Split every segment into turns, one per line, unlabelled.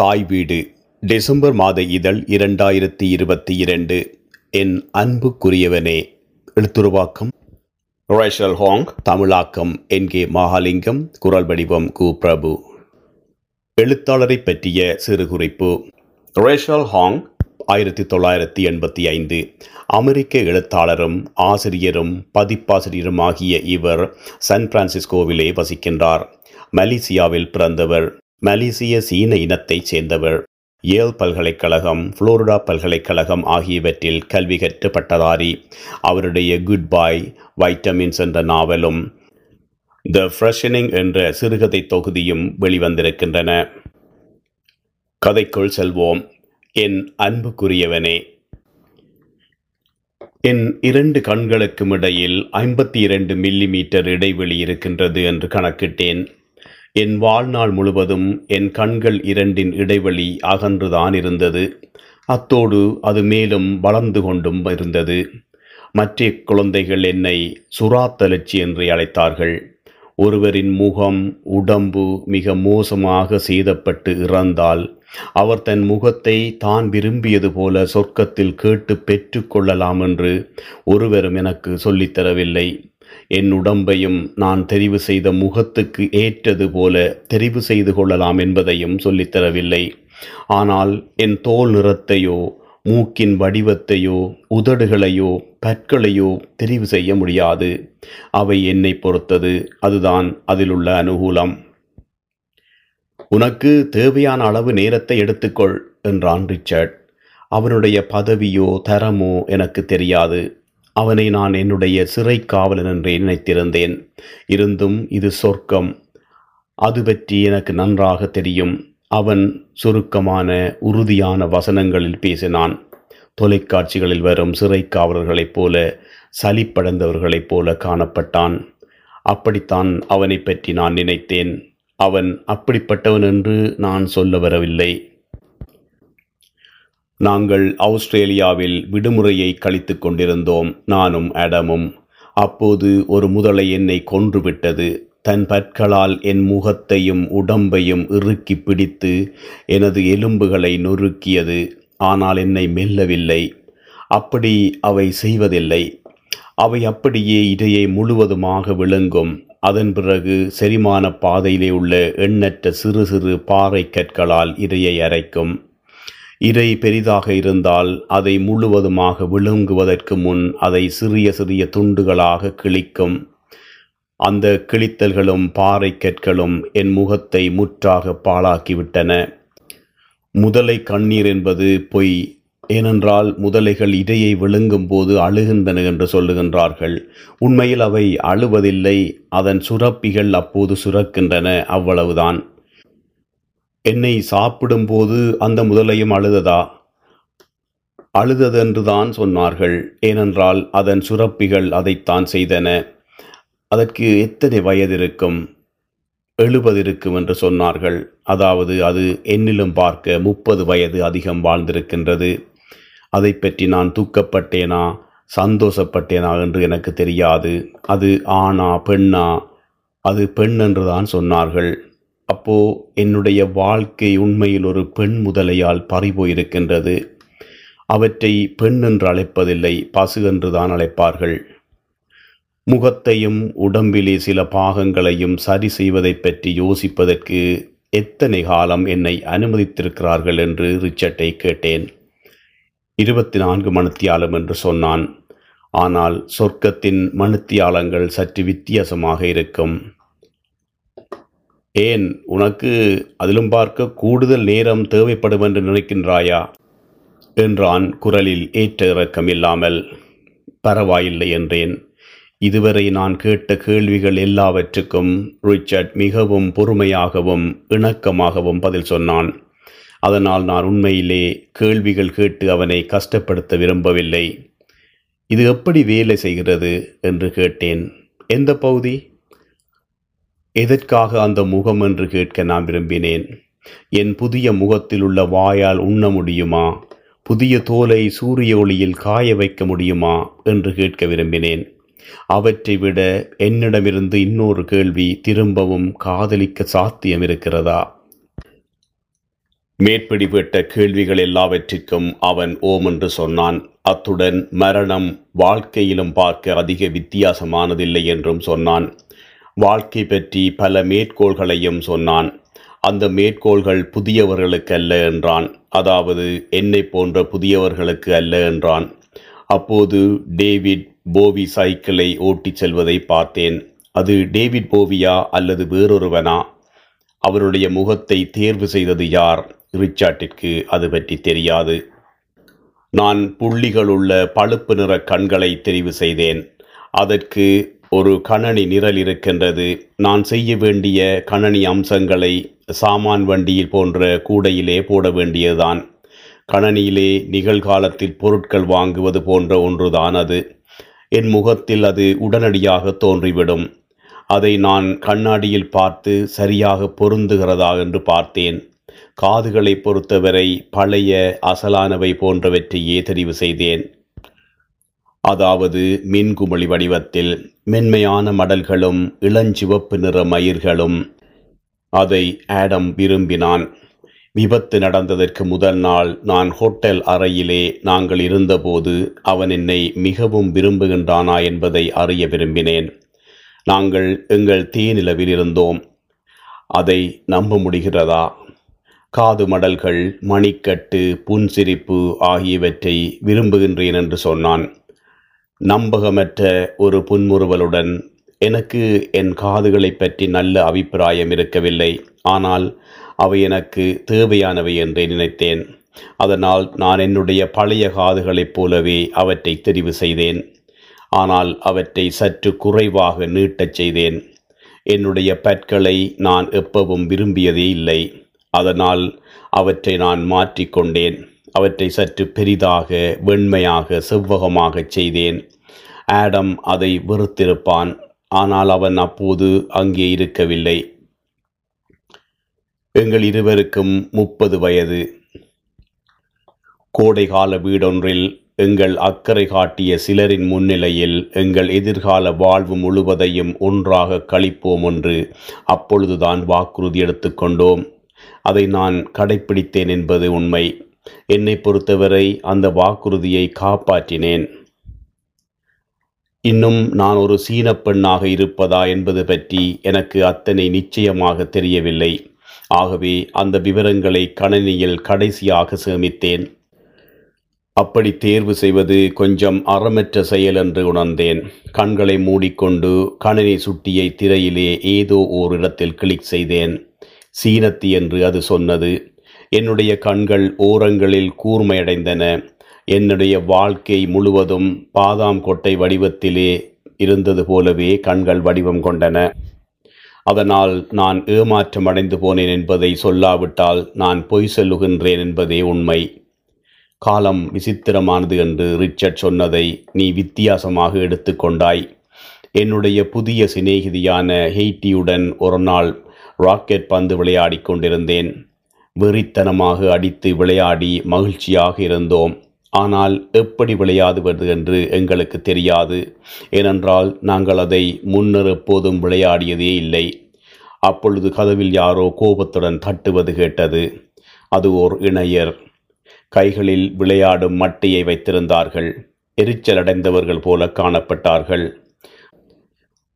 தாய் வீடு. டிசம்பர் மாத இதழ் இரண்டாயிரத்தி இருபத்தி இரண்டு. என் அன்புக்குரியவனே எழுத்துருவாக்கம். ரேஷல் ஹாங் தமிழாக்கம் என் கே மகாலிங்கம் குரல் வடிவம் கு பிரபு. எழுத்தாளரை பற்றிய சிறுகுறிப்பு. ரேஷல் ஹாங் ஆயிரத்தி தொள்ளாயிரத்தி எண்பத்தி ஐந்து. அமெரிக்க எழுத்தாளரும் ஆசிரியரும் பதிப்பாசிரியருமாகிய இவர் சான் பிரான்சிஸ்கோவிலே வசிக்கின்றார். மலேசியாவில் பிறந்தவர். மலேசிய சீன இனத்தைச் சேர்ந்தவர் ஏல் பல்கலைக்கழகம் புளோரிடா பல்கலைக்கழகம் ஆகியவற்றில் கல்வி கற்று பட்டதாரி அவருடைய குட் பாய் வைட்டமின்ஸ் என்ற நாவலும் த ஃப்ரெஷனிங் என்ற சிறுகதை தொகுதியும் வெளிவந்திருக்கின்றன. கதைக்குள் செல்வோம். என் அன்புக்குரியவனே. என் இரண்டு கண்களுக்கும் இடையில் ஐம்பத்தி இரண்டு மில்லி மீட்டர் இடைவெளி இருக்கின்றது என்று கணக்கிட்டேன். என் வாழ்நாள் முழுவதும் என் கண்கள் இரண்டின் இடைவெளி அகன்றுதான் இருந்தது. அத்தோடு அது மேலும் வளர்ந்து கொண்டும் இருந்தது. மற்ற குழந்தைகள் என்னை சுறாத்தலச்சி என்று அழைத்தார்கள். ஒருவரின் முகம் உடம்பு மிக மோசமாக சேதப்பட்டு இறந்தால் அவர் தன் முகத்தை தான் விரும்பியது போல சொர்க்கத்தில் கேட்டு பெற்றுக்கொள்ளலாம் என்று ஒருவரும் எனக்கு சொல்லித்தரவில்லை என் உடம்பையும் நான் தெரிவு செய்த முகத்துக்கு ஏற்றது போல தெரிவு செய்து கொள்ளலாம் என்பதையும் சொல்லித்தரவில்லை ஆனால் என் தோல் நிறத்தையோ மூக்கின் வடிவத்தையோ உதடுகளையோ பற்களையோ தெரிவு செய்ய முடியாது. அவை என்னை பொறுத்தது அதுதான் அதிலுள்ள அனுகூலம். உனக்கு தேவையான அளவு நேரத்தை எடுத்துக்கொள் என்றான் ரிச்சர்ட். அவனுடைய பதவியோ தரமோ எனக்கு தெரியாது. அவனை நான் என்னுடைய சிறை காவலன் என்றே நினைத்திருந்தேன். இருந்தும் இது சொர்க்கம். அது பற்றி எனக்கு நன்றாக தெரியும். அவன் சுருக்கமான உறுதியான வசனங்களில் பேசினான். தொலைக்காட்சிகளில் வரும் சிறை காவலர்களைப் போல சலிப்படைந்தவர்களைப் போல காணப்பட்டான். அப்படித்தான் அவனை பற்றி நான் நினைத்தேன். அவன் அப்படிப்பட்டவன் என்று நான் சொல்ல வரவில்லை. நாங்கள் ஆஸ்திரேலியாவில் விடுமுறையை கழித்து கொண்டிருந்தோம் நானும் அடமும் அப்போது ஒரு முதலை என்னை கொன்றுவிட்டது. தன் பற்களால் என் முகத்தையும் உடம்பையும் இறுக்கி பிடித்து எனது எலும்புகளை நொறுக்கியது. ஆனால் என்னை மெல்லவில்லை. அப்படி அவை செய்வதில்லை. அவை அப்படியே இடையை முழுவதுமாக விழுங்கும். அதன் பிறகு செரிமான பாதையிலே உள்ள எண்ணற்ற சிறு சிறு பாறை கற்களால் இரையை அரைக்கும். இறை பெரிதாக இருந்தால் அதை முழுவதுமாக விழுங்குவதற்கு முன் அதை சிறிய சிறிய துண்டுகளாக கிழிக்கும். அந்த கிழித்தல்களும் பாறை கற்களும் என் முகத்தை முற்றாக பாழாக்கிவிட்டன. முதலை கண்ணீர் என்பது பொய். ஏனென்றால் முதலைகள் இடையை விழுங்கும் போது அழுகின்றன என்று சொல்லுகின்றார்கள். உண்மையில் அவை அழுவதில்லை. அதன் சுரப்பிகள் அப்போது சுரக்கின்றன. அவ்வளவுதான். என்னை சாப்பிடும்போது அந்த முதலையும் அழுததா? அழுததென்றுதான் சொன்னார்கள். ஏனென்றால் அதன் சுரப்பிகள் அதைத்தான் செய்தன. அதற்கு எத்தனை வயது இருக்கும் எழுபது இருக்கும் என்று சொன்னார்கள். அதாவது அது என்னிலும் பார்க்க முப்பது வயது அதிகம் வாழ்ந்திருக்கின்றது. அதை பற்றி நான் தூக்கப்பட்டேனா? சந்தோஷப்பட்டேனா என்று எனக்கு தெரியாது. அது ஆணா பெண்ணா? அது பெண் என்று தான் சொன்னார்கள். அப்போ என்னுடைய வாழ்க்கை உண்மையில் ஒரு பெண் முதலையால் பறிபோயிருக்கின்றது. அவற்றை பெண் என்று அழைப்பதில்லை பசு என்று தான் அழைப்பார்கள். முகத்தையும் உடம்பிலே சில பாகங்களையும் சரி செய்வதை பற்றி யோசிப்பதற்கு எத்தனை காலம் என்னை அனுமதித்திருக்கிறார்கள் என்று ரிச்சர்ட்டை கேட்டேன். இருபத்தி நான்கு மணித்தியாலம் என்று சொன்னான். ஆனால் சொர்க்கத்தின் மணித்தியாலங்கள் சற்று வித்தியாசமாக இருக்கும். ஏன் உனக்கு அதிலும் பார்க்க கூடுதல் நேரம் தேவைப்படும் என்று நினைக்கின்றாயா? என்றான் குரலில் ஏற்ற இறக்கம் இல்லாமல். பரவாயில்லை என்றேன். இதுவரை நான் கேட்ட கேள்விகள் எல்லாவற்றுக்கும் ரிச்சர்ட் மிகவும் பொறுமையாகவும் இணக்கமாகவும் பதில் சொன்னான். அதனால் நான் உண்மையிலே கேள்விகள் கேட்டு அவனை கஷ்டப்படுத்த விரும்பவில்லை. இது எப்படி வேலை செய்கிறது? என்று கேட்டேன். எந்த பகுதி? எதற்காக அந்த முகம் என்று கேட்க நான் விரும்பினேன்? என் புதிய முகத்தில் உள்ள வாயால் உண்ண முடியுமா? புதிய தோலை சூரிய ஒளியில் காய வைக்க முடியுமா? என்று கேட்க விரும்பினேன். அவற்றை விட என்னிடமிருந்து இன்னொரு கேள்வி திரும்பவும் காதலிக்க சாத்தியம் இருக்கிறதா? மேற்படிப்பட்ட கேள்விகள் எல்லாவற்றிற்கும் அவன் ஓம் என்று சொன்னான். அத்துடன் மரணம் வாழ்க்கையிலும் பார்க்க அதிக வித்தியாசமானதில்லை என்றும் சொன்னான். வாழ்க்கை பற்றி பல மேற்கோள்களையும் சொன்னான். அந்த மேற்கோள்கள் புதியவர்களுக்கு அல்ல என்றான். அதாவது என்னை போன்ற புதியவர்களுக்கு அல்ல என்றான். அப்போது டேவிட் போவி சைக்கிளை ஓட்டிச் செல்வதை பார்த்தேன். அது டேவிட் போவியா அல்லது வேறொருவனா? அவருடைய முகத்தை தேர்வு செய்தது யார்? ரிச்சார்ட்டிற்கு அது பற்றி தெரியாது. நான் புள்ளிகளுள்ள பழுப்பு நிற கண்களை தெரிவு செய்தேன். அதற்கு ஒரு கணனி நிரல் இருக்கின்றது. நான் செய்ய வேண்டிய கணனி அம்சங்களை சாமான் வண்டியில் போன்ற கூடையிலே போட வேண்டியதுதான். கணனியிலே நிகழ்காலத்தில் பொருட்கள் வாங்குவது போன்ற ஒன்றுதான் அது. என் முகத்தில் அது உடனடியாக தோன்றிவிடும். அதை நான் கண்ணாடியில் பார்த்து சரியாக பொருந்துகிறதா என்று பார்த்தேன். காதுகளை பொறுத்தவரை பழைய அசலானவை போன்றவற்றையே தெரிவு செய்தேன். அதாவது மின்குமிழி வடிவத்தில் மென்மையான மடல்களும் இளஞ்சிவப்பு நிற மயிர்களும் அதை ஆடம் விரும்பினான். விபத்து நடந்ததற்கு முதல் நாள் நான் ஹோட்டல் அறையிலே நாங்கள் இருந்தபோது அவன் என்னை மிகவும் விரும்புகின்றானா என்பதை அறிய விரும்பினேன். நாங்கள் எங்கள் தீநிலவில் இருந்தோம். அதை நம்ப முடிகிறதா? காது மடல்கள் மணிக்கட்டு புன்சிரிப்பு ஆகியவற்றை விரும்புகின்றேன் என்று சொன்னான். நம்பகமற்ற ஒரு புன்முறுவலுடன் எனக்கு என் காதுகளைப் பற்றி நல்ல அபிப்பிராயம் இருக்கவில்லை. ஆனால் அவை எனக்கு தேவையானவை என்றே நினைத்தேன். அதனால் நான் என்னுடைய பழைய காதுகளைப் போலவே அவற்றை தெரிவு செய்தேன். ஆனால் அவற்றை சற்று குறைவாக நீட்டச் செய்தேன். என்னுடைய பற்களை நான் எப்பவும் விரும்பியதே இல்லை. அதனால் அவற்றை நான் மாற்றிக்கொண்டேன் அவற்றை சற்று பெரிதாக வெண்மையாக செவ்வகமாகச் செய்தேன். ஆடம் அதை வெறுத்திருப்பான். ஆனால் அவன் அப்போது அங்கே இருக்கவில்லை. எங்கள் இருவருக்கும் முப்பது வயது. கோடைகால வீடொன்றில் எங்கள் அக்கறை காட்டிய சிலரின் முன்னிலையில் எங்கள் எதிர்கால வாழ்வு முழுவதையும் ஒன்றாக கழிப்போம் என்று அப்பொழுதுதான் வாக்குறுதி எடுத்துக்கொண்டோம் அதை நான் கடைப்பிடித்தேன் என்பது உண்மை. என்னை பொறுத்தவரை அந்த வாக்குறுதியை காப்பாற்றினேன். இன்னும் நான் ஒரு சீனப் பெண்ணாக இருப்பதா என்பது பற்றி எனக்கு அத்தனை நிச்சயமாக தெரியவில்லை. ஆகவே அந்த விவரங்களை கணினியில் கடைசியாக சேமித்தேன். அப்படி தேர்வு செய்வது கொஞ்சம் அறமற்ற செயல் என்று உணர்ந்தேன். கண்களை மூடிக்கொண்டு கணினி சுட்டியை திரையிலே ஏதோ ஓரிடத்தில் கிளிக் செய்தேன். சீனத்தி என்று அது சொன்னது. என்னுடைய கண்கள் ஓரங்களில் கூர்மையடைந்தன. என்னுடைய வாழ்க்கை முழுவதும் பாதாம் கொட்டை வடிவத்திலே இருந்தது போலவே கண்கள் வடிவம் கொண்டன. அதனால் நான் ஏமாற்றம் அடைந்து போனேன் என்பதை சொல்லாவிட்டால் நான் பொய் சொல்லுகின்றேன் என்பதே உண்மை. காலம் விசித்திரமானது என்று ரிச்சர்ட் சொன்னதை நீ வித்தியாசமாக எடுத்துக்கொண்டாய் என்னுடைய புதிய சிநேகிதியான ஹெய்ட்டியுடன் ஒரு நாள் ராக்கெட் பந்து விளையாடிக் கொண்டிருந்தேன். வெறித்தனமாக அடித்து விளையாடி மகிழ்ச்சியாக இருந்தோம். ஆனால் எப்படி விளையாடுவது என்று எங்களுக்கு தெரியாது. ஏனென்றால் நாங்கள் அதை முன்னர் எப்போதும் விளையாடியதே இல்லை. அப்பொழுது கதவில் யாரோ கோபத்துடன் தட்டுவது கேட்டது. அது ஓர் இணையர். கைகளில் விளையாடும் மட்டையை வைத்திருந்தார்கள். எரிச்சல் அடைந்தவர்கள் போல காணப்பட்டார்கள்.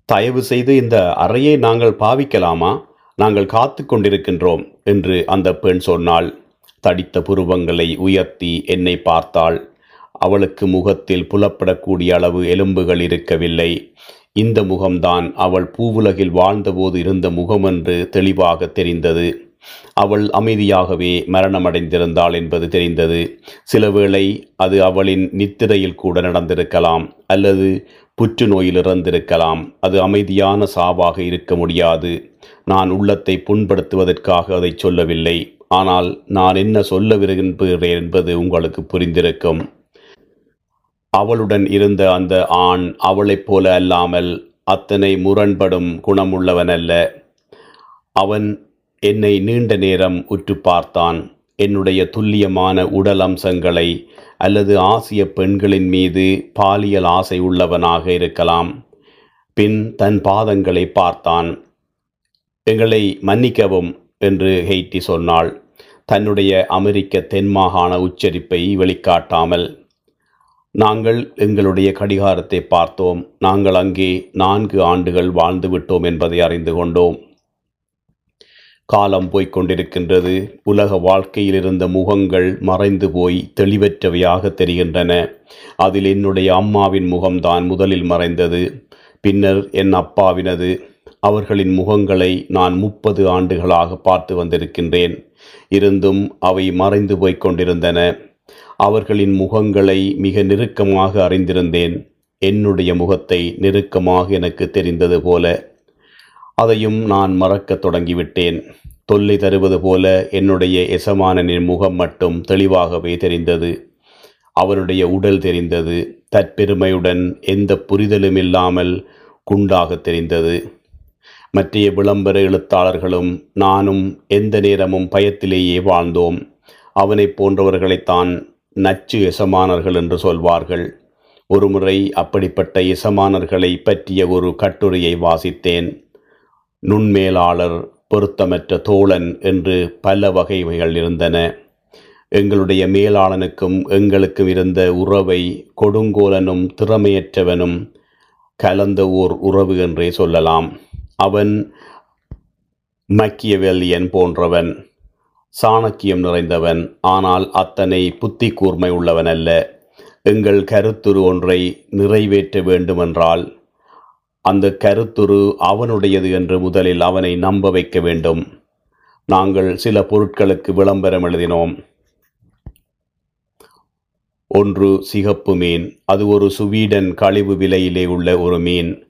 தயவு செய்து இந்த அறையை நாங்கள் பாவிக்கலாமா? நாங்கள் காத்து கொண்டிருக்கின்றோம் என்று அந்த பெண் சொன்னாள் தடித்த புருவங்களை உயர்த்தி என்னை பார்த்தாள். அவளுக்கு முகத்தில் புலப்படக்கூடிய அளவு எலும்புகள் இருக்கவில்லை. இந்த முகம்தான் அவள் பூவுலகில் வாழ்ந்தபோது இருந்த முகமென்று தெளிவாக தெரிந்தது. அவள் அமைதியாகவே மரணமடைந்திருந்தாள் என்பது தெரிந்தது. சிலவேளை அது அவளின் நித்திரையில் கூட நடந்திருக்கலாம் அல்லது புற்றுநோயில் இறந்திருக்கலாம். அது அமைதியான சாவாக இருக்க முடியாது. நான் உள்ளத்தை புண்படுத்துவதற்காக அதை சொல்லவில்லை. ஆனால் நான் என்ன சொல்ல விரும்புகிறேன் என்பது உங்களுக்கு புரிந்திருக்கும். அவளுடன் இருந்த அந்த ஆண் அவளைப் போல அல்லாமல் அத்தனை முரண்படும் குணமுள்ளவனல்ல. அவன் என்னை நீண்ட நேரம் உற்று பார்த்தான். என்னுடைய துல்லியமான உடல் அம்சங்களை அல்லது ஆசிய பெண்களின் மீது பாலியல் ஆசை உள்ளவனாக இருக்கலாம். பின் தன் பாதங்களை பார்த்தான். எங்களை மன்னிக்கவும் என்று ஹெய்ட்டி சொன்னாள். தன்னுடைய அமெரிக்க தென்மாகாண உச்சரிப்பை வெளிக்காட்டாமல் நாங்கள் எங்களுடைய கடிகாரத்தை பார்த்தோம். நாங்கள் அங்கே நான்கு ஆண்டுகள் வாழ்ந்து விட்டோம் என்பதை அறிந்து கொண்டோம். காலம் போய்க் கொண்டிருக்கின்றது. உலக வாழ்க்கையில் இருந்த முகங்கள் மறைந்து போய் தெளிவற்றவையாக தெரிகின்றன. அதில் என்னுடைய அம்மாவின் முகம்தான் முதலில் மறைந்தது. பின்னர் என் அப்பாவினது. அவர்களின் முகங்களை நான் முப்பது ஆண்டுகளாக பார்த்து வந்திருக்கின்றேன். இருந்தும் அவை மறைந்து போய்க் கொண்டிருந்தன. அவர்களின் முகங்களை மிக நெருக்கமாக அறிந்திருந்தேன். என்னுடைய முகத்தை நெருக்கமாக எனக்கு தெரிந்தது போல. அதையும் நான் மறக்கத் தொடங்கிவிட்டேன். தொல்லை தருவது போல என்னுடைய எசமானனின் முகம் மட்டும் தெளிவாகவே தெரிந்தது. அவருடைய உடல் தெரிந்தது. தற்பெருமையுடன் எந்த புரிதலும் இல்லாமல் குண்டாக தெரிந்தது. மற்றைய விளம்பர எழுத்தாளர்களும் நானும் எந்த நேரமும் பயத்திலேயே வாழ்ந்தோம். அவனைப் போன்றவர்களைத்தான் நச்சு எசமானர்கள் என்று சொல்வார்கள். ஒருமுறை அப்படிப்பட்ட எசமானர்களை பற்றிய ஒரு கட்டுரையை வாசித்தேன். நுண்மேலாளர் பொருத்தமற்ற தோழன் என்று பல வகைகள் இருந்தன. எங்களுடைய மேலாளனுக்கும் எங்களுக்கும் இருந்த உறவை கொடுங்கோலனும் திறமையற்றவனும் கலந்த ஓர் உறவு என்றே சொல்லலாம். அவன் மக்கியவெல்லியன் போன்றவன் சாணக்கியம் நிறைந்தவன் ஆனால் அத்தனை புத்தி கூர்மை உள்ளவன் அல்ல எங்கள் கருத்துரு ஒன்றை நிறைவேற்ற வேண்டுமென்றால் அந்த கருத்துரு அவனுடையது என்று முதலில் அவனை நம்ப வைக்க வேண்டும். நாங்கள் சில பொருட்களுக்கு விளம்பரம் எழுதினோம். ஒன்று சிகப்பு மீன் அது ஒரு சுவீடன் கழிவு விலையிலே உள்ள ஒரு மீன்.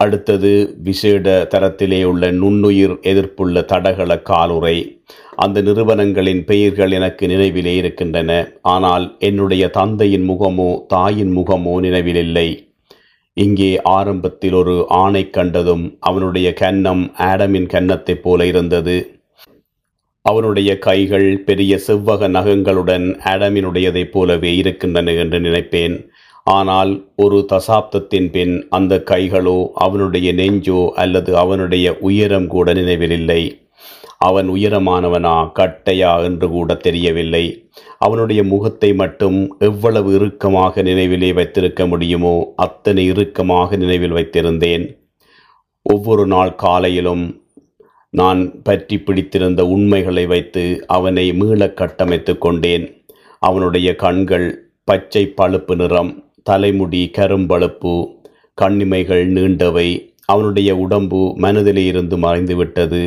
அடுத்தது விசேட தரத்திலே உள்ள நுண்ணுயிர் எதிர்ப்புள்ள தடகள காலுறை. அந்த நிறுவனங்களின் பெயர்கள் எனக்கு நினைவிலே இருக்கின்றன. ஆனால் என்னுடைய தந்தையின் முகமோ தாயின் முகமோ நினைவிலில்லை. இங்கே ஆரம்பத்தில் ஒரு ஆணை கண்டதும் அவனுடைய கன்னம் ஆடமின் கன்னத்தைப் போல இருந்தது. அவனுடைய கைகள் பெரிய செவ்வக நகங்களுடன் ஆடமினுடையதைப் போலவே இருக்கின்றன என்று நினைப்பேன். ஆனால் ஒரு தசாப்தத்தின் பின் அந்த கைகளோ அவனுடைய நெஞ்சோ அல்லது அவனுடைய உயரம் கூட நினைவிலில்லை. அவன் உயரமானவனா கட்டையா என்று கூட தெரியவில்லை. அவனுடைய முகத்தை மட்டும் எவ்வளவு இறுக்கமாக நினைவிலே வைத்திருக்க முடியுமோ அத்தனை இறுக்கமாக நினைவில் வைத்திருந்தேன். ஒவ்வொரு நாள் காலையிலும் நான் பற்றி பிடித்திருந்த உண்மைகளை வைத்து அவனை மீளக் கட்டமைத்து கொண்டேன். அவனுடைய கண்கள் பச்சை பழுப்பு நிறம் தலைமுடி கரும்பழுப்பு கண்ணிமைகள் நீண்டவை. அவனுடைய உடம்பு மனதிலே இருந்து மறைந்துவிட்டது.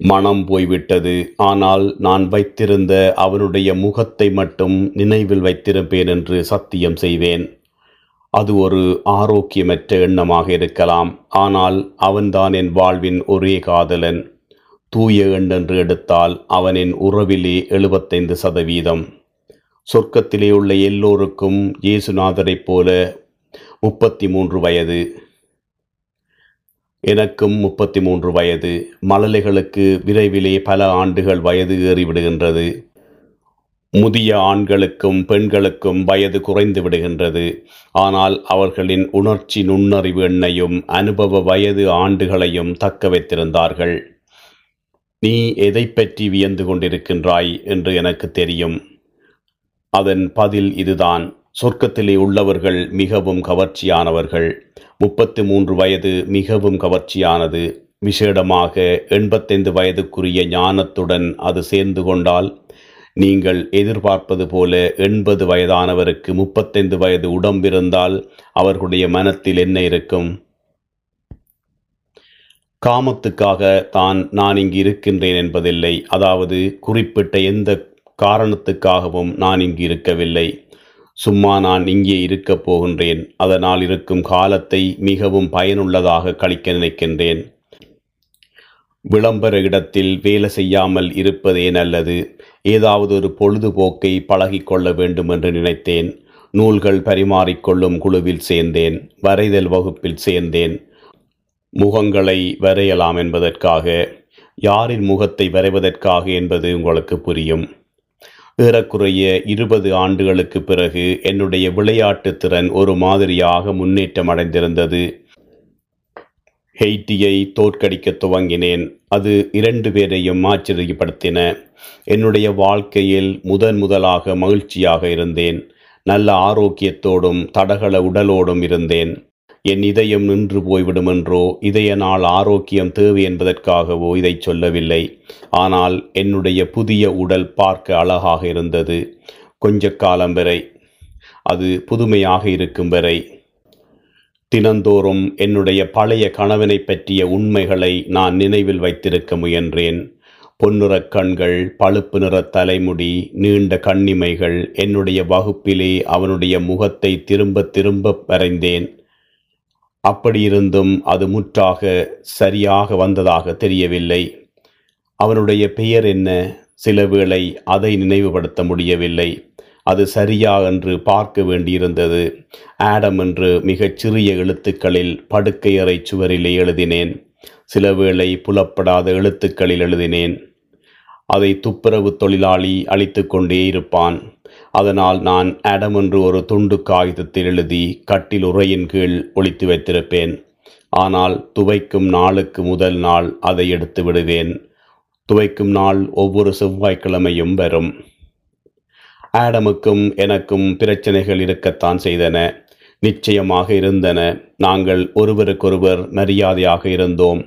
மனம் போய்விட்டது. ஆனால் நான் வைத்திருந்த அவனுடைய முகத்தை மட்டும் நினைவில் வைத்திருப்பேன் என்று சத்தியம் செய்வேன். அது ஒரு ஆரோக்கியமற்ற எண்ணமாக இருக்கலாம். ஆனால் அவன்தான் என் வாழ்வின் ஒரே காதலன். தூய எண் என்று எடுத்தால் அவனின் உறவிலே எழுபத்தைந்து சதவீதம். சொர்க்கத்திலே உள்ள எல்லோருக்கும் இயேசுநாதரைப் போல முப்பத்தி மூன்று வயது. எனக்கும் முப்பத்தி மூன்று வயது. மழலைகளுக்கு விரைவிலே பல ஆண்டுகள் வயது ஏறிவிடுகின்றது. முதிய ஆண்களுக்கும் பெண்களுக்கும் வயது குறைந்து விடுகின்றது. ஆனால் அவர்களின் உணர்ச்சி நுண்ணறிவு எண்ணையும் அனுபவ வயது ஆண்டுகளையும் தக்க வைத்திருந்தார்கள். நீ எதை பற்றி வியந்து கொண்டிருக்கின்றாய் என்று எனக்கு தெரியும். அதன் பதில் இதுதான். சொர்க்கத்திலே உள்ளவர்கள் மிகவும் கவர்ச்சியானவர்கள். முப்பத்து மூன்று வயது மிகவும் கவர்ச்சியானது. விசேடமாக எண்பத்தைந்து வயதுக்குரிய ஞானத்துடன் அது சேர்ந்து கொண்டால் நீங்கள் எதிர்பார்ப்பது போல எண்பது வயதானவருக்கு முப்பத்தைந்து வயது உடம்பிருந்தால் அவர்களுடைய மனத்தில் என்ன இருக்கும்? காமத்துக்காக தான் நான் இங்கு இருக்கின்றேன் என்பதில்லை. அதாவது குறிப்பிட்ட எந்த காரணத்துக்காகவும் நான் இங்கு இருக்கவில்லை. சும்மா நான் இங்கே இருக்கப் போகின்றேன். அதனால் இருக்கும் காலத்தை மிகவும் பயனுள்ளதாக கழிக்க நினைக்கின்றேன். விளம்பர இடத்தில் வேலை செய்யாமல் இருப்பதே நல்லது. ஏதாவது ஒரு பொழுதுபோக்கை பழகிக்கொள்ள வேண்டும் என்று நினைத்தேன். நூல்கள் பரிமாறிக்கொள்ளும் குழுவில் சேர்ந்தேன். வரைதல் வகுப்பில் சேர்ந்தேன். முகங்களை வரையலாம் என்பதற்காக. யாரின் முகத்தை வரைவதற்காக என்பது உங்களுக்கு புரியும். ஏறக்குறைய இருபது ஆண்டுகளுக்கு பிறகு என்னுடைய விளையாட்டு திறன் ஒரு மாதிரியாக முன்னேற்றம் அடைந்திருந்தது. ஹெய்ட்டியை தோற்கடிக்க துவங்கினேன். அது இரண்டு பேரையும் ஆச்சரியப்படுத்தின. என்னுடைய வாழ்க்கையில் முதன் முதலாக மகிழ்ச்சியாக இருந்தேன். நல்ல ஆரோக்கியத்தோடும் தடகள உடலோடும் இருந்தேன். என் இதயம் நின்று போய்விடுமென்றோ? இதய நாள் ஆரோக்கியம் தேவை என்பதற்காகவோ இதை சொல்லவில்லை. ஆனால் என்னுடைய புதிய உடல் பார்க்க அழகாக இருந்தது. கொஞ்ச காலம் வரை அது புதுமையாக இருக்கும் வரை. தினந்தோறும் என்னுடைய பழைய கணவனை பற்றிய உண்மைகளை நான் நினைவில் வைத்திருக்க முயன்றேன். பொன்னிறக் கண்கள் பழுப்பு நிற தலைமுடி நீண்ட கண்ணிமைகள் என்னுடைய வகுப்பிலே அவனுடைய முகத்தை திரும்ப திரும்ப வரைந்தேன். அப்படியிருந்தும் அது முற்றாக சரியாக வந்ததாக தெரியவில்லை. அவனுடைய பெயர் என்ன? சில வேளை அதை நினைவுபடுத்த முடியவில்லை. அது சரியா என்று பார்க்க வேண்டியிருந்தது. ஆடம் என்று மிகச் சிறிய எழுத்துக்களில் படுக்கையறை சுவரிலே எழுதினேன். சில வேளை புலப்படாத எழுத்துக்களில் எழுதினேன். அதை துப்புரவு தொழிலாளி அழித்து கொண்டே இருப்பான். அதனால் நான் ஆடம் என்று ஒரு துண்டு காகிதத்தில் எழுதி கட்டில் உரையின் கீழ் ஒழித்து வைத்திருப்பேன். ஆனால் துவைக்கும் நாளுக்கு முதல் நாள் அதை எடுத்து விடுவேன். துவைக்கும் நாள் ஒவ்வொரு செவ்வாய்க்கிழமையும் வரும். ஆடமுக்கும் எனக்கும் பிரச்சனைகள் இருக்கத்தான் செய்தன. நிச்சயமாக இருந்தன. நாங்கள் ஒருவருக்கொருவர் மரியாதையாக இருந்தோம்.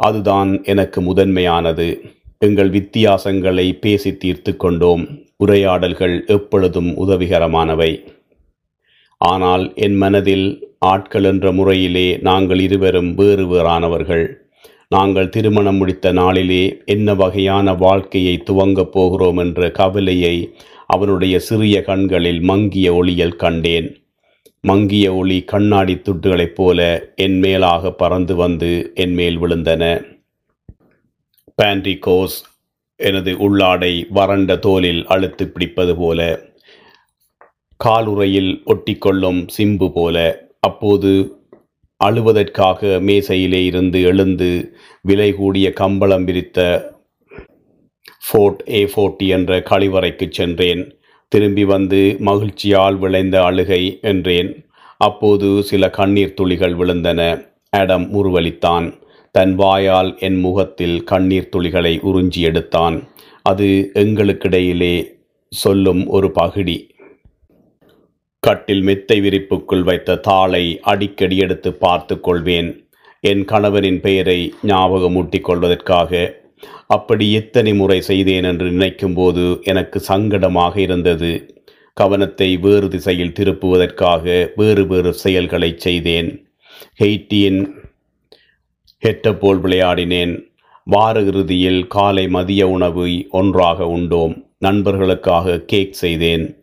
அதுதான் எனக்கு முதன்மையானது. எங்கள் வித்தியாசங்களை பேசி தீர்த்து கொண்டோம். உரையாடல்கள் எப்பொழுதும் உதவிகரமானவை. ஆனால் என் மனதில் ஆட்கள் என்ற முறையிலே நாங்கள் இருவரும் வேறு வேறானவர்கள். நாங்கள் திருமணம் முடித்த நாளிலே என்ன வகையான வாழ்க்கையை துவங்கப் போகிறோம் என்ற கவலையை அவனுடைய சிறிய கண்களில் மங்கிய ஒளியில் கண்டேன். மங்கிய ஒளி கண்ணாடி துட்டுகளைப் போல என் மேலாக பறந்து வந்து என் மேல் விழுந்தன. பேண்டிகோஸ் எனது உள்ளாடை வறண்ட தோலில் அழுத்து பிடிப்பது போல காலுறையில் ஒட்டிக்கொள்ளும் சிம்பு போல அப்போது அழுவதற்காக மேசையிலே இருந்து எழுந்து விலை கூடிய கம்பளம் விரித்த ஃபோர்ட் ஏ ஃபோர்ட்டி என்ற கழிவறைக்கு சென்றேன். திரும்பி வந்து மகிழ்ச்சியால் விளைந்த அழுகை என்றேன். அப்போது சில கண்ணீர் துளிகள் விழுந்தன. ஆடம் முறுவலித்தான் தன் வாயால் என் முகத்தில் கண்ணீர் துளிகளை உறிஞ்சி எடுத்தான். அது எங்களுக்கிடையிலே சொல்லும் ஒரு பகுடி கட்டில் மெத்தை விரிப்புக்குள் வைத்த தாளை அடிக்கடி எடுத்து பார்த்து கொள்வேன். என் கணவனின் பெயரை ஞாபகமூட்டிக் கொள்வதற்காக. அப்படி எத்தனை முறை செய்தேன் என்று நினைக்கும்போது எனக்கு சங்கடமாக இருந்தது. கவனத்தை வேறு திசையில் திருப்புவதற்காக வேறு வேறு செயல்களை செய்தேன். ஹெய்ட்டியின் ஹெட்டபோல் விளையாடினேன். வார இறுதியில் காலை மதிய உணவை ஒன்றாக உண்டோம். நண்பர்களுக்காக கேக் செய்தேன்.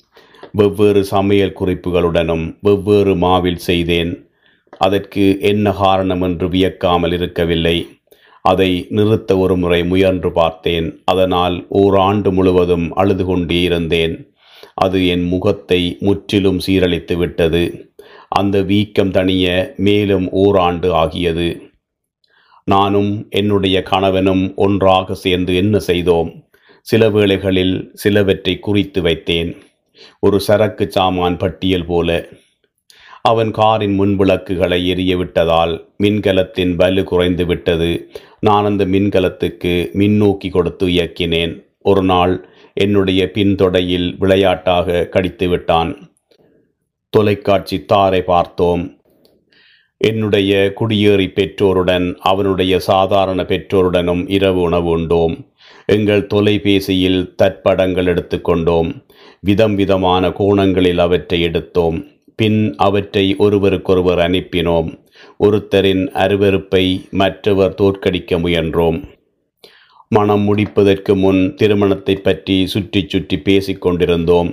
வெவ்வேறு சமையல் குறிப்புகளுடனும் வெவ்வேறு மாவில் செய்தேன். அதற்கு என்ன காரணம் என்று வியக்காமல் இருக்கவில்லை. அதை நிறுத்த ஒரு முறை முயன்று பார்த்தேன். அதனால் ஓராண்டு முழுவதும் அழுது கொண்டே இருந்தேன். அது என் முகத்தை முற்றிலும் சீரழித்து விட்டது. அந்த வீக்கம் தணிய மேலும் ஓராண்டு ஆகியது. நானும் என்னுடைய கணவனும் ஒன்றாக சேர்ந்து என்ன செய்தோம்? சில வேளைகளில் சிலவற்றை குறித்து வைத்தேன். ஒரு சரக்கு சாமான் பட்டியல் போல. அவன் காரின் முன்விளக்குகளை எரிய விட்டதால் மின்கலத்தின் வலு குறைந்து விட்டது. நான் அந்த மின்கலத்துக்கு மின்னூக்கி கொடுத்து இயக்கினேன். ஒரு நாள் என்னுடைய பின்தொடையில் விளையாட்டாக கடித்து விட்டான் தொலைக்காட்சி தாரை பார்த்தோம். என்னுடைய குடியேறி பெற்றோருடன் அவனுடைய சாதாரண பெற்றோருடனும் இரவு உணவு உண்டோம். எங்கள் தொலைபேசியில் தற்படங்கள் எடுத்துக்கொண்டோம் விதம் விதமான கோணங்களில் அவற்றை எடுத்தோம். பின் அவற்றை ஒருவருக்கொருவர் அனுப்பினோம். ஒருத்தரின் அருவருப்பை மற்றவர் தோற்கடிக்க முயன்றோம். மனம் முடிப்பதற்கு முன் திருமணத்தை பற்றி சுற்றி சுற்றி பேசிக் கொண்டிருந்தோம்.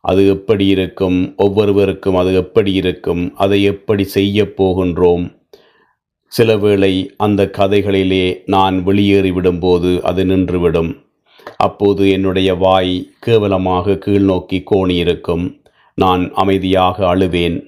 அது எப்படி இருக்கும்? ஒவ்வொருவருக்கும் அது எப்படி இருக்கும்? அதை எப்படி செய்யப் போகின்றோம்? சில வேளை அந்த கதைகளிலே நான் வெளியேறி விடும்போது அது நின்றுவிடும். அப்போது என்னுடைய வாய் கேவலமாக கீழ்நோக்கி கோணியிருக்கும். நான் அமைதியாக அழுவேன்.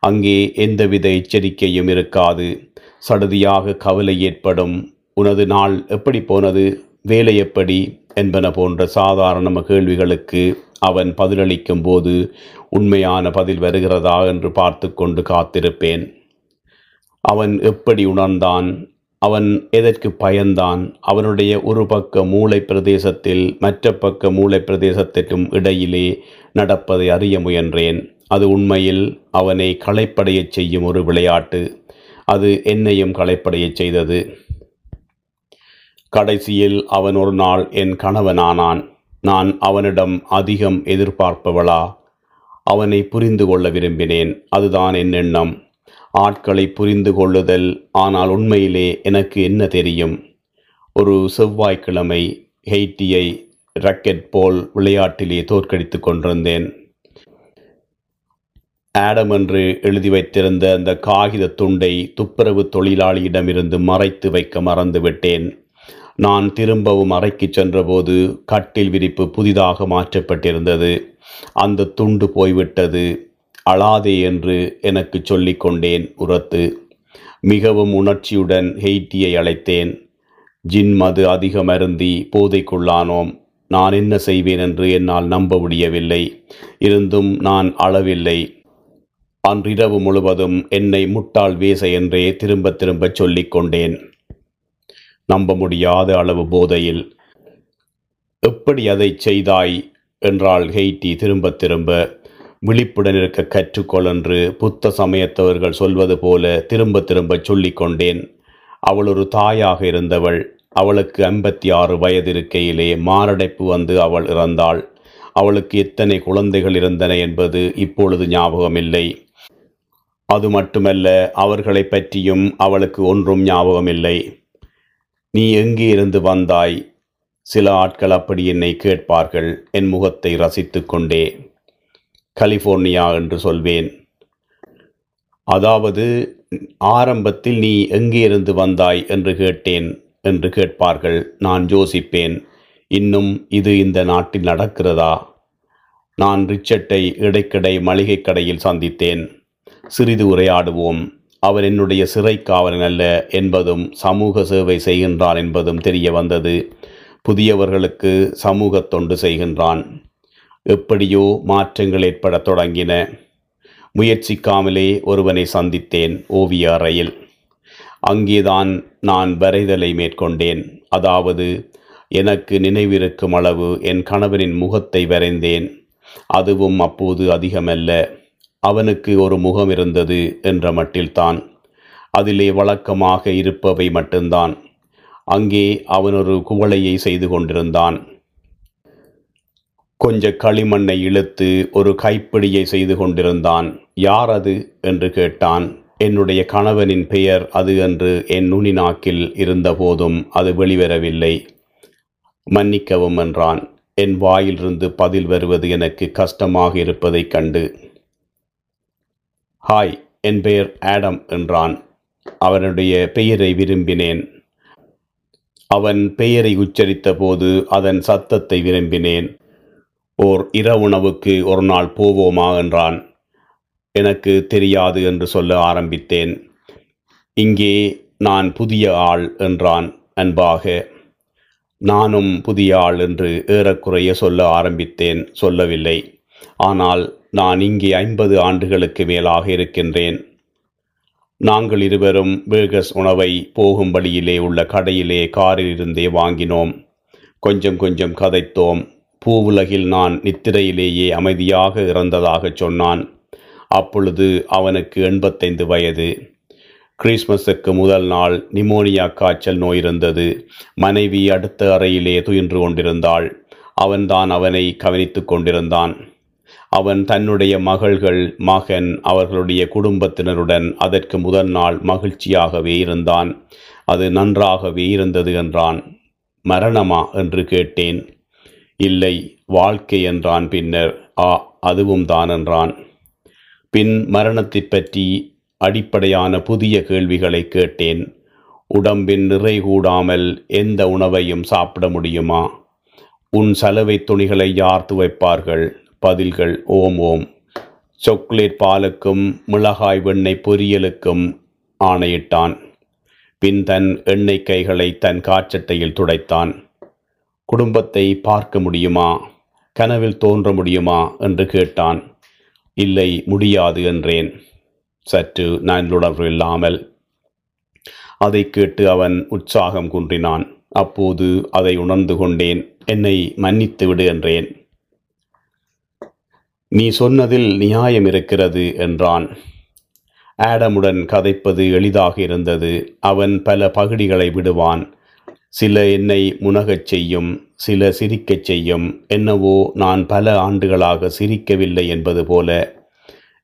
அங்கே எந்தவித எச்சரிக்கையும் இருக்காது. சடுதியாக கவலை ஏற்படும். உனது நாள் எப்படி போனது? வேலை எப்படி? என்பன போன்ற சாதாரண கேள்விகளுக்கு அவன் பதிலளிக்கும் போது உண்மையான பதில் வருகிறதா? என்று பார்த்து கொண்டு காத்திருப்பேன். அவன் எப்படி உணர்ந்தான்? அவன் எதற்கு பயந்தான்? அவனுடைய ஒரு பக்க மூளை பிரதேசத்தில் மற்ற பக்க மூளை பிரதேசத்திற்கும் இடையிலே நடப்பதை அறிய முயன்றேன். அது உண்மையில் அவனை களைப்படையச் செய்யும் ஒரு விளையாட்டு. அது என்னையும் களைப்படையச் செய்தது. கடைசியில் அவன் ஒரு நாள் என் கணவனானான். நான் அவனிடம் அதிகம் எதிர்பார்ப்பவளா? அவனை புரிந்து கொள்ள விரும்பினேன். அதுதான் என் எண்ணம். ஆட்களை புரிந்து கொள்ளுதல் ஆனால் உண்மையிலே எனக்கு என்ன தெரியும்? ஒரு செவ்வாய்க்கிழமை ஹெய்ட்டியை ரக்கெட் போல் விளையாட்டிலே தோற்கடித்து கொண்டிருந்தேன். ஆடம் என்று எழுதி வைத்திருந்த அந்த காகித துண்டை துப்புரவு தொழிலாளியிடமிருந்து மறைத்து வைக்க மறந்துவிட்டேன். நான் திரும்பவும் அறைக்கு சென்றபோது கட்டில் விரிப்பு புதிதாக மாற்றப்பட்டிருந்தது. அந்த துண்டு போய்விட்டது. அழாதே என்று எனக்கு சொல்லிக் கொண்டேன் உரத்து. மிகவும் உணர்ச்சியுடன் ஹெய்ட்டியை அழைத்தேன். ஜின் மது அதிகம் அருந்தி போதைக்குள்ளானோம். நான் என்ன செய்வேன் என்று என்னால் நம்ப முடியவில்லை. இருந்தும் நான் அளவில்லை அன்றிரவு முழுவதும் என்னை முட்டாள் வேச என்றே திரும்ப திரும்ப சொல்லிக்கொண்டேன். நம்ப முடியாத அளவு போதையில். எப்படி அதை செய்தாய்? என்றால் ஹெய்டி திரும்ப திரும்ப. விழிப்புடன் இருக்க கற்றுக்கொள் என்று புத்த சமயத்தவர்கள் சொல்வது போல திரும்ப திரும்ப சொல்லிக்கொண்டேன் அவள் ஒரு தாயாக இருந்தவள். அவளுக்கு ஐம்பத்தி ஆறு வயது இருக்கையிலே மாரடைப்பு வந்து அவள் இறந்தாள். அவளுக்கு எத்தனை குழந்தைகள் இருந்தன என்பது இப்பொழுது ஞாபகமில்லை. அது மட்டுமல்ல அவர்களை பற்றியும் அவளுக்கு ஒன்றும் ஞாபகமில்லை. நீ எங்கே இருந்து வந்தாய்? சில ஆட்கள் அப்படி என்னை கேட்பார்கள். என் முகத்தை ரசித்து கொண்டே கலிஃபோர்னியா என்று சொல்வேன். அதாவது ஆரம்பத்தில் நீ எங்கே இருந்து வந்தாய் என்று கேட்டேன் என்று கேட்பார்கள். நான் யோசிப்பேன் இன்னும் இது இந்த நாட்டில் நடக்கிறதா? நான் ரிச்சர்ட்டை இடைக்கிடை மளிகை கடையில் சந்தித்தேன். சிறிது உரையாடுவோம். அவர் என்னுடைய சிறை காவலன் அல்ல என்பதும் சமூக சேவை செய்கின்றான் என்பதும் தெரிய வந்தது. புதியவர்களுக்கு சமூக தொண்டு செய்கின்றான். எப்படியோ மாற்றங்கள் ஏற்படத் தொடங்கின. முயற்சிக்காமலே ஒருவனை சந்தித்தேன் ஓவிய அறையில் அங்கேதான் நான் வரைதலை மேற்கொண்டேன். அதாவது எனக்கு நினைவிருக்கும் அளவு என் கணவனின் முகத்தை வரைந்தேன். அதுவும் அப்போது அதிகமல்ல. அவனுக்கு ஒரு முகம் இருந்தது என்ற மட்டில்தான். அதிலே வழக்கமாக இருப்பவை மட்டும்தான். அங்கே அவன் ஒரு குவளையை செய்து கொண்டிருந்தான். கொஞ்ச களிமண்ணை இழுத்து ஒரு கைப்பிடியை செய்து கொண்டிருந்தான். யார் அது? என்று கேட்டான். என்னுடைய கணவனின் பெயர் அது என்று என் நுனி நாக்கில் இருந்தபோதும் அது வெளிவரவில்லை. மன்னிக்கவும் என்றான். என் வாயிலிருந்து பதில் வருவது எனக்கு கஷ்டமாக இருப்பதைக் கண்டு ஹாய் என் பெயர் ஆடம் என்றான். அவனுடைய பெயரை விரும்பினேன். அவன் பெயரை உச்சரித்த போது அதன் சத்தத்தை விரும்பினேன். ஓர் இரவுணவுக்கு ஒரு நாள் போவோமா என்றான். எனக்கு தெரியாது என்று சொல்ல ஆரம்பித்தேன். இங்கே நான் புதிய ஆள் என்றான் அன்பாக. நானும் புதிய ஆள் என்று ஏறக்குறைய சொல்ல ஆரம்பித்தேன் சொல்லவில்லை. ஆனால் நான் இங்கே ஐம்பது ஆண்டுகளுக்கு மேலாக இருக்கின்றேன். நாங்கள் இருவரும் பேகஸ் உணவை போகும் வழியிலே உள்ள கடையிலே காரில் இருந்தே வாங்கினோம். கொஞ்சம் கொஞ்சம் கதைத்தோம். பூவுலகில் நான் நித்திரையிலேயே அமைதியாக இறந்ததாகச் சொன்னான். அப்பொழுது அவனுக்கு எண்பத்தைந்து வயது. கிறிஸ்மஸுக்கு முதல் நாள் நிமோனியா காய்ச்சல் நோய் இருந்தது. மனைவி அடுத்த அறையிலே துயின்று கொண்டிருந்தாள். அவன்தான் அவனை கவனித்து கொண்டிருந்தான். அவன் தன்னுடைய மகள்கள் மகன் அவர்களுடைய குடும்பத்தினருடன் அதற்கு முதல் நாள் மகிழ்ச்சியாகவே இருந்தான். அது நன்றாகவே இருந்தது என்றான். மரணமா? என்று கேட்டேன். இல்லை வாழ்க்கை என்றான். பின்னர் ஆ அதுவும் தான் என்றான். பின் மரணத்தை பற்றி அடிப்படையான புதிய கேள்விகளை கேட்டேன். உடம்பின் நிறை கூடாமல் எந்த உணவையும் சாப்பிட முடியுமா? உன் சலவை துணிகளை யார் துவைப்பார்கள்? பதில்கள் ஓம் ஓம். சாக்லேட் பாலுக்கும் மிளகாய் வெண்ணெய் பொரியலுக்கும் ஆணையிட்டான். பின் தன் எண்ணெய் கைகளை தன் காற்றட்டையில் துடைத்தான். குடும்பத்தை பார்க்க முடியுமா? கனவில் தோன்ற முடியுமா? என்று கேட்டான். இல்லை முடியாது என்றேன். சற்று நல்லுணர்வு இல்லாமல். அதைக் கேட்டு அவன் உற்சாகம் குன்றினான். அப்போது அதை உணர்ந்து கொண்டேன். என்னை மன்னித்து விடு என்றேன். நீ சொன்னதில் நியாயம் இருக்கிறது என்றான். ஆடமுடன் கதைப்பது எளிதாக இருந்தது. அவன் பல பகுடிகளை விடுவான். சில என்னை முனகச் செய்யும் சில சிரிக்கச் செய்யும். என்னவோ நான் பல ஆண்டுகளாக சிரிக்கவில்லை என்பது போல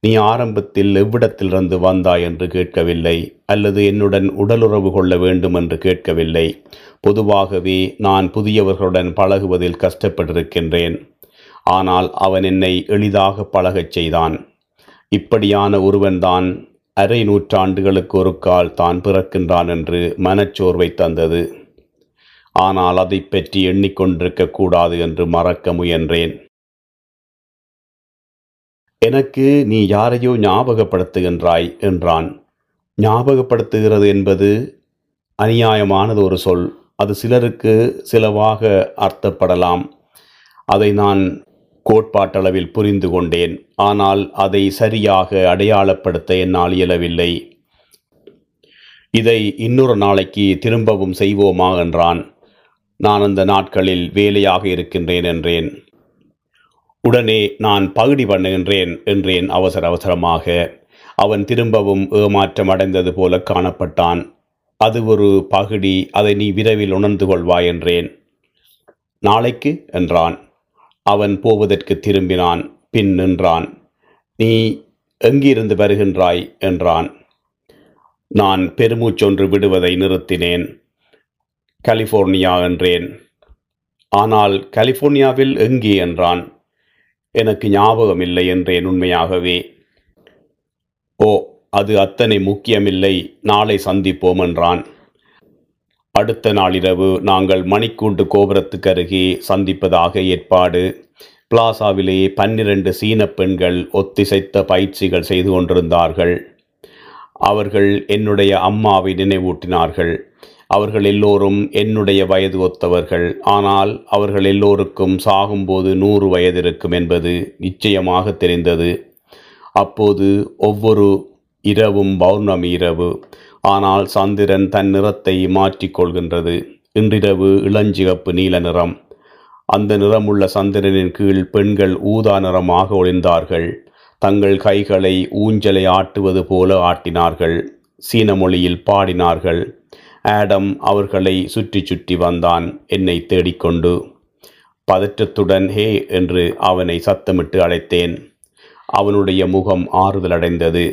நீ ஆரம்பத்தில் எவ்விடத்திலிருந்து வந்தாய் என்று கேட்கவில்லை அல்லது என்னுடன் உடலுறவு கொள்ள வேண்டும் என்று கேட்கவில்லை. பொதுவாகவே நான் புதியவர்களுடன் பழகுவதில் கஷ்டப்பட்டிருக்கின்றேன். ஆனால் அவன் என்னை எளிதாக பழகச் செய்தான். இப்படியான ஒருவன்தான் அரை நூற்றாண்டுகளுக்கு ஒரு கால் தான் பிறக்கின்றான் என்று மனச்சோர்வை தந்தது. ஆனால் அதை பற்றி எண்ணிக்கொண்டிருக்க கூடாது என்று மறக்க முயன்றேன். எனக்கு நீ யாரையோ ஞாபகப்படுத்துகின்றாய் என்றான். ஞாபகப்படுத்துகிறது என்பது அநியாயமானது ஒரு சொல். அது சிலருக்கு சிலவாக அர்த்தப்படலாம். அதை நான் கோட்பாட்டளவில் புரிந்து கொண்டேன். ஆனால் அதை சரியாக அடையாளப்படுத்த என்னால் இயலவில்லை. இதை இன்னொரு நாளைக்கு திரும்பவும் செய்வோமா என்றான். நான் அந்த நாட்களில் வேலையாக இருக்கின்றேன் என்றேன். உடனே நான் பகுடி பண்ணுகின்றேன் என்றேன் அவசர அவசரமாக. அவன் திரும்பவும் ஏமாற்றம் அடைந்தது போல காணப்பட்டான். அது ஒரு பகுடி அதை நீ விரைவில் உணர்ந்து கொள்வாய் என்றேன். நாளைக்கு என்றான். அவன் போவதற்கு திரும்பினான். பின் நின்றான். நீ எங்கிருந்து வருகின்றாய்? என்றான். நான் பெருமூச்சொன்று விடுவதை நிறுத்தினேன். கலிஃபோர்னியா என்றேன். ஆனால் கலிஃபோர்னியாவில் எங்கே? என்றான். எனக்கு ஞாபகம் இல்லை என்றேன் உண்மையாகவே. ஓ அது அத்தனை முக்கியமில்லை. நாளை சந்திப்போம் என்றான். அடுத்த நாளிரவு நாங்கள் மணிக்கூண்டு கோபுரத்துக்கு அருகே சந்திப்பதாக ஏற்பாடு. பிளாசாவிலே பன்னிரண்டு சீன பெண்கள் ஒத்திசைத்த பயிற்சிகள் செய்து கொண்டிருந்தார்கள். அவர்கள் என்னுடைய அம்மாவை நினைவூட்டினார்கள். அவர்கள் எல்லோரும் என்னுடைய வயது ஒத்தவர்கள். ஆனால் அவர்கள் எல்லோருக்கும் சாகும்போது நூறு வயது இருக்கும் என்பது நிச்சயமாக தெரிந்தது. அப்போது ஒவ்வொரு இரவும் பௌர்ணமி இரவு ஆனால் சந்திரன் தன் நிறத்தை மாற்றிக்கொள்கின்றது. இன்றிரவு இளஞ்சிகப்பு நீல நிறம். அந்த நிறமுள்ள சந்திரனின் கீழ் பெண்கள் ஊதா நிறமாக ஒளிந்தார்கள். தங்கள் கைகளை ஊஞ்சலை ஆட்டுவது போல ஆட்டினார்கள். சீன மொழியில் பாடினார்கள். ஆடம் அவர்களை சுற்றி சுற்றி வந்தான் என்னை தேடிக்கொண்டு. பதற்றத்துடன் ஹே என்று அவனை சத்தமிட்டு அழைத்தேன். அவனுடைய முகம் ஆறுதலடைந்தது.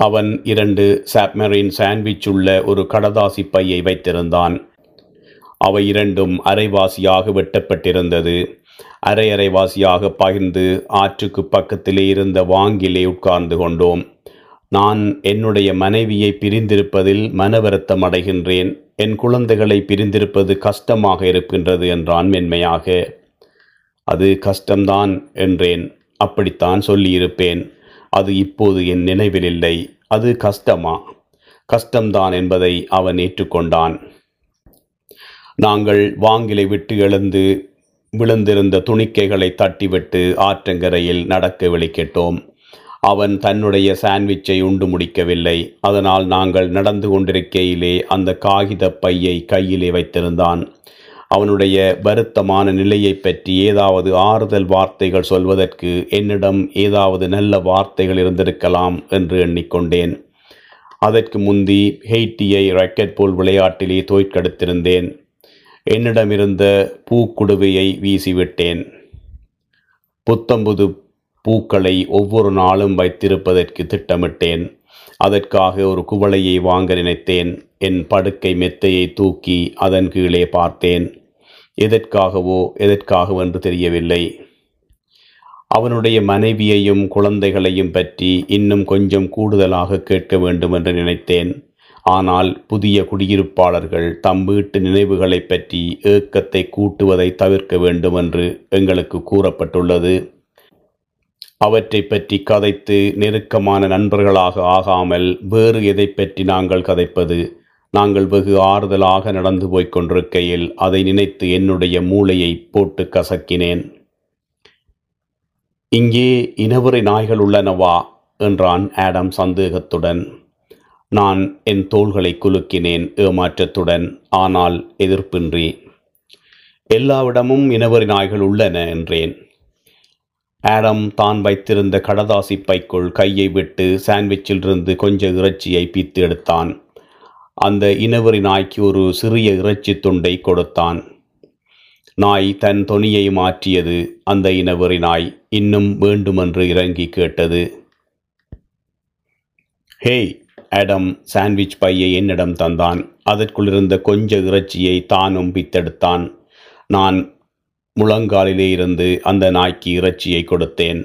அவன் இரண்டு சாப்மரின் சாண்ட்விச் உள்ள ஒரு கடதாசி பையை வைத்திருந்தான். அவை இரண்டும் அரைவாசியாக வெட்டப்பட்டிருந்தது. அரை அரைவாசியாக பகிர்ந்து ஆற்றுக்கு பக்கத்திலே இருந்த வாங்கிலே உட்கார்ந்து கொண்டோம். நான் என்னுடைய மனைவியை பிரிந்திருப்பதில் மனவருத்தம் அடைகின்றேன். என் குழந்தைகளை பிரிந்திருப்பது கஷ்டமாக இருக்கின்றது என்றான் மென்மையாக. அது கஷ்டம்தான் என்றேன். அப்படித்தான் சொல்லியிருப்பேன். அது இப்போது என் நினைவில் இல்லை அது கஷ்டமா? கஷ்டம்தான் என்பதை அவன் ஏற்றுக்கொண்டான். நாங்கள் வாங்கிலை விட்டு எழுந்து விழுந்திருந்த துணிக்கைகளை தட்டிவிட்டு ஆற்றங்கரையில் நடக்க வெளிக்கிட்டோம் அவன் தன்னுடைய சாண்ட்விச்சை உண்டு முடிக்கவில்லை. அதனால் நாங்கள் நடந்து கொண்டிருக்கையிலே அந்த காகித பையை கையிலே வைத்திருந்தான். அவனுடைய வருத்தமான நிலையை பற்றி ஏதாவது ஆறுதல் வார்த்தைகள் சொல்வதற்கு என்னிடம் ஏதாவது நல்ல வார்த்தைகள் இருந்திருக்கலாம் என்று எண்ணிக்கொண்டேன். அதற்கு முந்தி ஹெய்ட்டியை ராக்கெட் போல் விளையாட்டிலே தோற்கெடுத்திருந்தேன். என்னிடமிருந்த பூக்குடுவையை வீசிவிட்டேன். புத்தம்புது பூக்களை ஒவ்வொரு நாளும் வைத்திருப்பதற்கு திட்டமிட்டேன். அதற்காக ஒரு குவளையை வாங்க நினைத்தேன். என் படுக்கை மெத்தையை தூக்கி அதன் கீழே பார்த்தேன். எதற்காகவோ எதற்காகவென்று தெரியவில்லை. அவனுடைய மனைவியையும் குழந்தைகளையும் பற்றி இன்னும் கொஞ்சம் கூடுதலாக கேட்க வேண்டும் என்று நினைத்தேன். ஆனால் புதிய குடியிருப்பாளர்கள் தம் வீட்டு நினைவுகளைப் பற்றி ஏக்கத்தை கூட்டுவதை தவிர்க்க வேண்டும் என்று எங்களுக்கு கூறப்பட்டுள்ளது. அவற்றை பற்றி கதைத்து நெருக்கமான நண்பர்களாக ஆகாமல் வேறு எதை பற்றி நாங்கள் கதைப்பது? நாங்கள் வெகு ஆறுதலாக நடந்து போய்க் கொண்டிருக்கையில் அதை நினைத்து என்னுடைய மூளையை போட்டு கசக்கினேன். இங்கே இனவரை நாய்கள் உள்ளனவா? என்றான் ஆடம் சந்தேகத்துடன். நான் என் தோள்களை குலுக்கினேன் ஏமாற்றத்துடன் ஆனால் எதிர்ப்பின்றி. எல்லாவிடமும் இனவரி நாய்கள் உள்ளன என்றேன். ஆடம் தான் வைத்திருந்த கடதாசி பைக்குள் கையை விட்டு சாண்ட்விச்சிலிருந்து கொஞ்சம் இறைச்சியை பித்து எடுத்தான். அந்த இனவரி நாய்க்கு ஒரு சிறிய இறைச்சி துண்டை கொடுத்தான். நாய் தன் தொனியை மாற்றியது. அந்த இனவரி நாய் இன்னும் வேண்டுமென்று இறங்கி கேட்டது. ஹேய் ஆடம் சாண்ட்விச் பையை என்னிடம் தந்தான். அதற்குள்ளிருந்த கொஞ்ச இறைச்சியை தானும் பித்தெடுத்தான். நான் முழங்காலிலே இருந்து அந்த நாய்க்கு இறைச்சியை கொடுத்தேன்.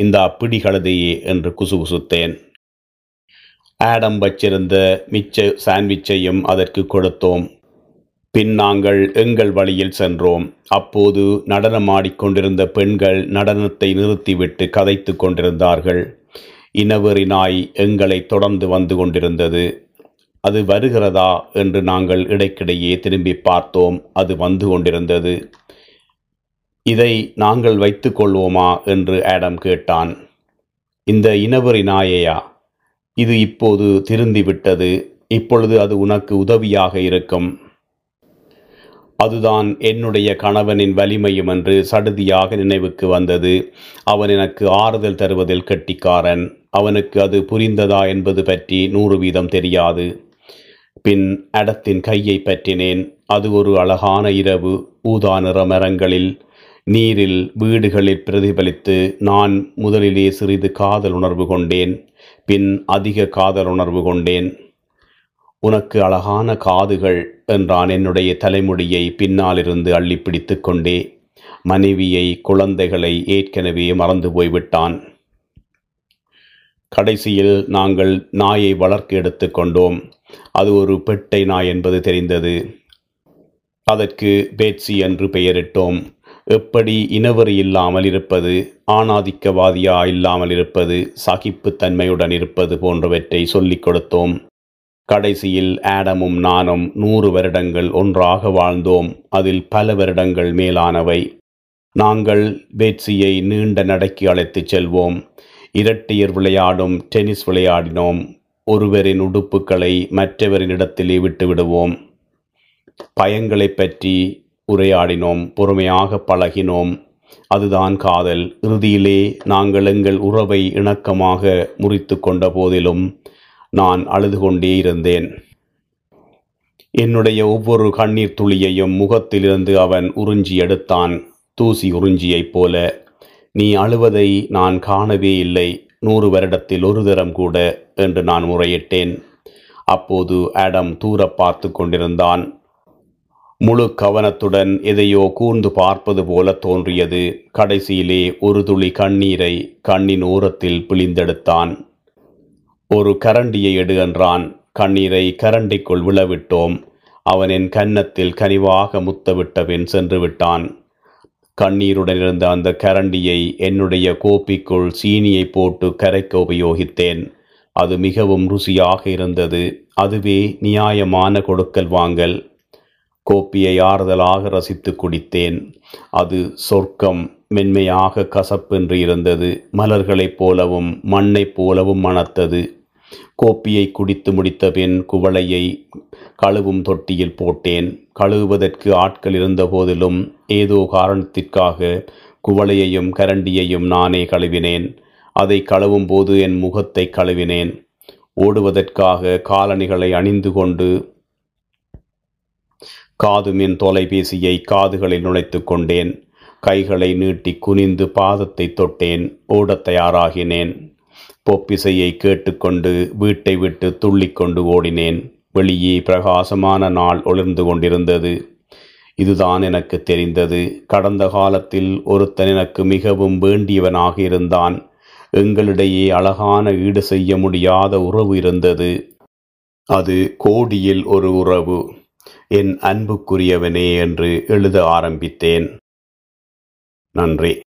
இந்த பிடிகளதையே என்று குசுகுசுத்தேன். ஆடம் வச்சிருந்த மிச்ச சாண்ட்விச்சையும் அதற்கு கொடுத்தோம். பின் நாங்கள் எங்கள் வழியில் சென்றோம். அப்போது நடனமாடிக்கொண்டிருந்த பெண்கள் நடனத்தை நிறுத்திவிட்டு கதைத்து கொண்டிருந்தார்கள். இனவெறி நாய் எங்களை தொடர்ந்து வந்து கொண்டிருந்தது. அது வருகிறதா என்று நாங்கள் இடைக்கிடையே திரும்பி பார்த்தோம். அது வந்து கொண்டிருந்தது. இதை நாங்கள் வைத்து கொள்வோமா என்று ஆடம் கேட்டான். இந்த இனவெறி நாயையா இது இப்போது திருந்திவிட்டது. இப்பொழுது அது உனக்கு உதவியாக இருக்கும். அதுதான் என்னுடைய கணவனின் வலிமையும் என்று சடுதியாக நினைவுக்கு வந்தது. அவன் எனக்கு ஆறுதல் தருவதில் கெட்டிக்காரன். அவனுக்கு அது புரிந்ததா என்பது பற்றி நூறு வீதம் தெரியாது. பின் அடத்தின் கையை பற்றினேன். அது ஒரு அழகான இரவு. ஊதா நிற மரங்களில் நீரில் வீடுகளில் பிரதிபலித்து நான் முதலிலே சிறிது காதல் உணர்வு கொண்டேன் பின் அதிக காதல் உணர்வு கொண்டேன். உனக்கு அழகான காதுகள் என்றான் என்னுடைய தலைமுடியை பின்னாலிருந்து அள்ளி பிடித்து கொண்டே. மனைவியை குழந்தைகளை ஏற்கனவே மறந்து போய்விட்டான். கடைசியில் நாங்கள் நாயை வளர்க்க எடுத்துக்கொண்டோம் அது ஒரு பெட்டை நாய் என்பது தெரிந்தது. அதற்கு பேட்சி என்று பெயரிட்டோம். எப்படி இனவரி இல்லாமல் இருப்பது ஆணாதிக்கவாதியா இல்லாமல் இருப்பது சகிப்புத்தன்மையுடன் இருப்பது போன்றவற்றை சொல்லிக் கொடுத்தோம். கடைசியில் ஆடமும் நானும் நூறு வருடங்கள் ஒன்றாக வாழ்ந்தோம். அதில் பல வருடங்கள் மேலானவை. நாங்கள் பேட்சியை நீண்ட நடைக்கு அழைத்துச் செல்வோம். இரட்டையர் விளையாடும் டென்னிஸ் விளையாடினோம். ஒருவரின் உடுப்புகளை மற்றவரின் இடத்திலே விட்டுவிடுவோம். பயங்களைப் பற்றி உரையாடினோம் பொறுமையாக பழகினோம். அதுதான் காதல். இறுதியிலே நாங்கள் எங்கள் உறவை இணக்கமாக முறித்து கொண்ட போதிலும் நான் அழுது கொண்டே இருந்தேன். என்னுடைய ஒவ்வொரு கண்ணீர் துளியையும் முகத்திலிருந்து அவன் உறிஞ்சி எடுத்தான். தூசி உறிஞ்சியைப் போல நீ அழுவதை நான் காணவே இல்லை. நூறு வருடத்தில் ஒரு தரம் கூட என்று நான் முறையிட்டேன். அப்போது ஆடம் தூர பார்த்து கொண்டிருந்தான். முழு கவனத்துடன் எதையோ கூர்ந்து பார்ப்பது போல தோன்றியது. கடைசியிலே ஒரு துளி கண்ணீரை கண்ணின் ஓரத்தில் பிழிந்தெடுத்தான். ஒரு கரண்டியை எடு என்றான். கண்ணீரை கரண்டிக்குள் விழவிட்டோம். அவன் என் கன்னத்தில் கனிவாக முத்தவிட்ட பின் சென்று விட்டான். கண்ணீருடன் இருந்த அந்த கரண்டியை என்னுடைய கோப்பிக்குள் சீனியை போட்டு கரைக்க உபயோகித்தேன். அது மிகவும் ருசியாக இருந்தது. அதுவே நியாயமான கொடுக்கல் வாங்கல். கோப்பியை ஆறுதலாக ரசித்து குடித்தேன். அது சொர்க்கம் மென்மையாக கசப்பென்று இருந்தது. மலர்களைப் போலவும் மண்ணைப் போலவும் மணத்தது. கோப்பியை குடித்து முடித்த பின் குவளையை கழுவும் தொட்டியில் போட்டேன். கழுவுவதற்கு ஆட்கள் இருந்த போதிலும் ஏதோ காரணத்திற்காக குவளையையும் கரண்டியையும் நானே கழுவினேன். அதை கழுவும் போது என் முகத்தை கழுவினேன். ஓடுவதற்காக காலணிகளை அணிந்து கொண்டு காதுமின் தொலைபேசியை காதுகளில் நுழைத்து கொண்டேன். கைகளை நீட்டி குனிந்து பாதத்தை தொட்டேன். ஓடத் தயாராகினேன். பொப்பிசையை கேட்டுக்கொண்டு வீட்டை விட்டு துள்ளிக்கொண்டு ஓடினேன். வெளியே பிரகாசமான நாள் ஒளிர்ந்து கொண்டிருந்தது. இதுதான் எனக்கு தெரிந்தது. கடந்த காலத்தில் ஒருத்தன் எனக்கு மிகவும் வேண்டியவனாக இருந்தான். எங்களிடையே அழகான ஈடு செய்ய முடியாத உறவு இருந்தது. அது கோடியில் ஒரு உறவு. என் அன்புக்குரியவனே என்று எழுத ஆரம்பித்தேன். நன்றி.